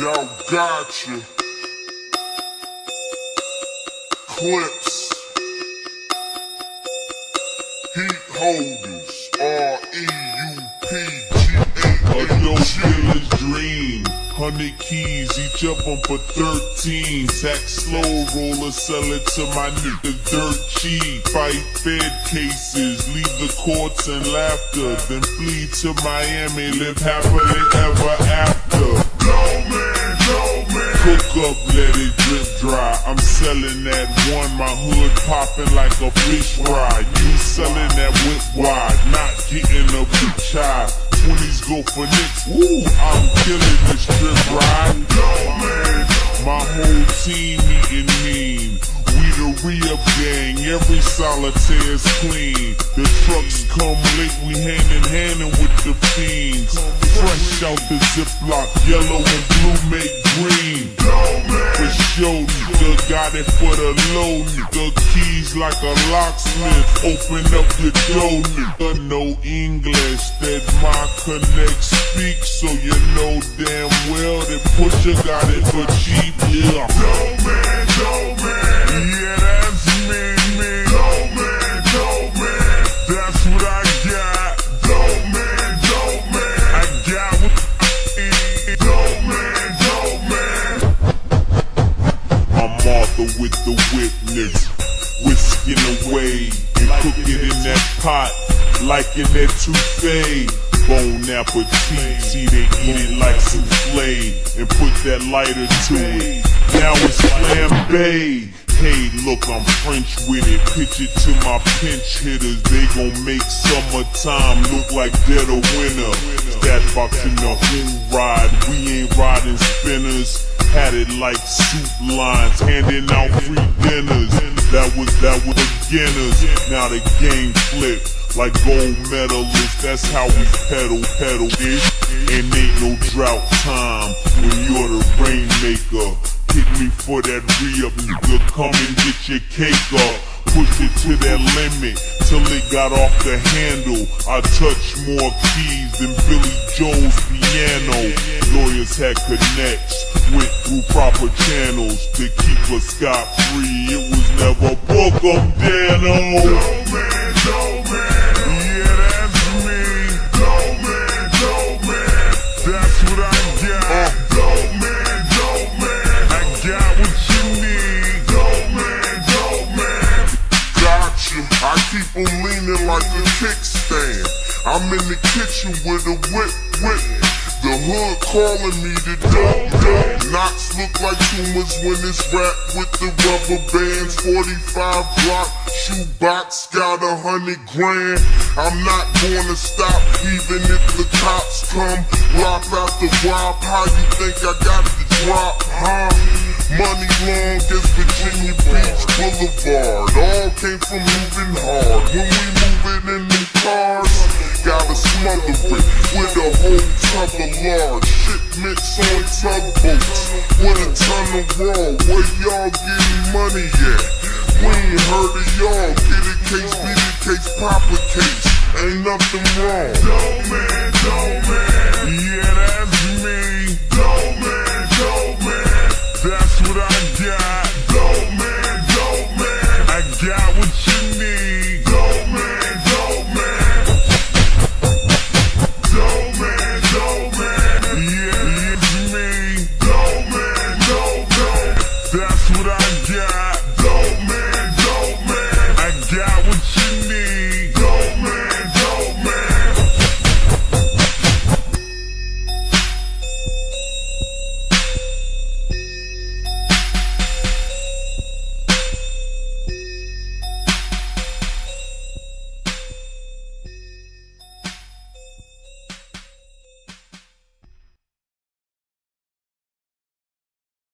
Dog gotcha. Clipse. Heat holders. R E U P G A A G. dealer's dream. Hundred keys, each of them for 13. Sack slow roller, sell it to my nigga dirt cheap. Fight fed cases, leave the courts in laughter. Then flee to Miami, live happily ever after. Cook up, let it drip dry. I'm selling that one, my hood popping like a fish fry. You selling that whip wide, not getting a bitch high. 20s go for nicks, woo, I'm killing this strip ride. My whole team eating mean. We the re-up gang, every solitaire's clean. The trucks come late, we hand in hand and with the fiends. Fresh out the ziplock, yellow and blue make green. Show, nigga, got it for the low, nigga. Keys like a locksmith, open up your door, nigga. No English that my connect speak, so you know damn well that Pusha got it for cheap, With the witness. Whisking away and cook it in that pot, liking that touffee. Bon appetit, see they eat it like souffle and put that lighter to it. Now it's flambe. Hey, look, I'm French with it. Pitch it to my pinch hitters. They gon' make summertime look like dead of winter. Stash box in the who ride. We ain't riding spinners. It like soup lines, handing out free dinners. That was that was beginners. Now the game flipped like gold medalists. That's how we pedal, pedal it. And ain't no drought time when you're the rainmaker. Hit me for that re-up, nigga. Come and get your cake up. Push it to that limit till it got off the handle. I touch more keys than Billy Joel's piano. Lawyers had connects, went through proper channels to keep us scot free. It was never book 'em, Danno. No man, no man. Yeah, that's me. No man, no man. That's what I got. No man, no man. I got what you need. No man, no man. Gotcha. I keep 'em leaning like a kickstand. I'm in the kitchen with a whip, whip. Hood calling me the dog, dog. Knots look like tumors when it's wrapped with the rubber bands. 45 block, shoebox, got a hundred grand. I'm not gonna stop even if the cops come. Rob after rob, how you think I got the drop, huh? Money long as Virginia Beach Boulevard. All came from moving hard. When we with a whole tub of lard. Shipments on tugboats What a ton of wall, Where y'all getting money at? We ain't heard of y'all. Get a case, beat a case, pop a case. Ain't nothing wrong. No man, no man. Yeah, that's me.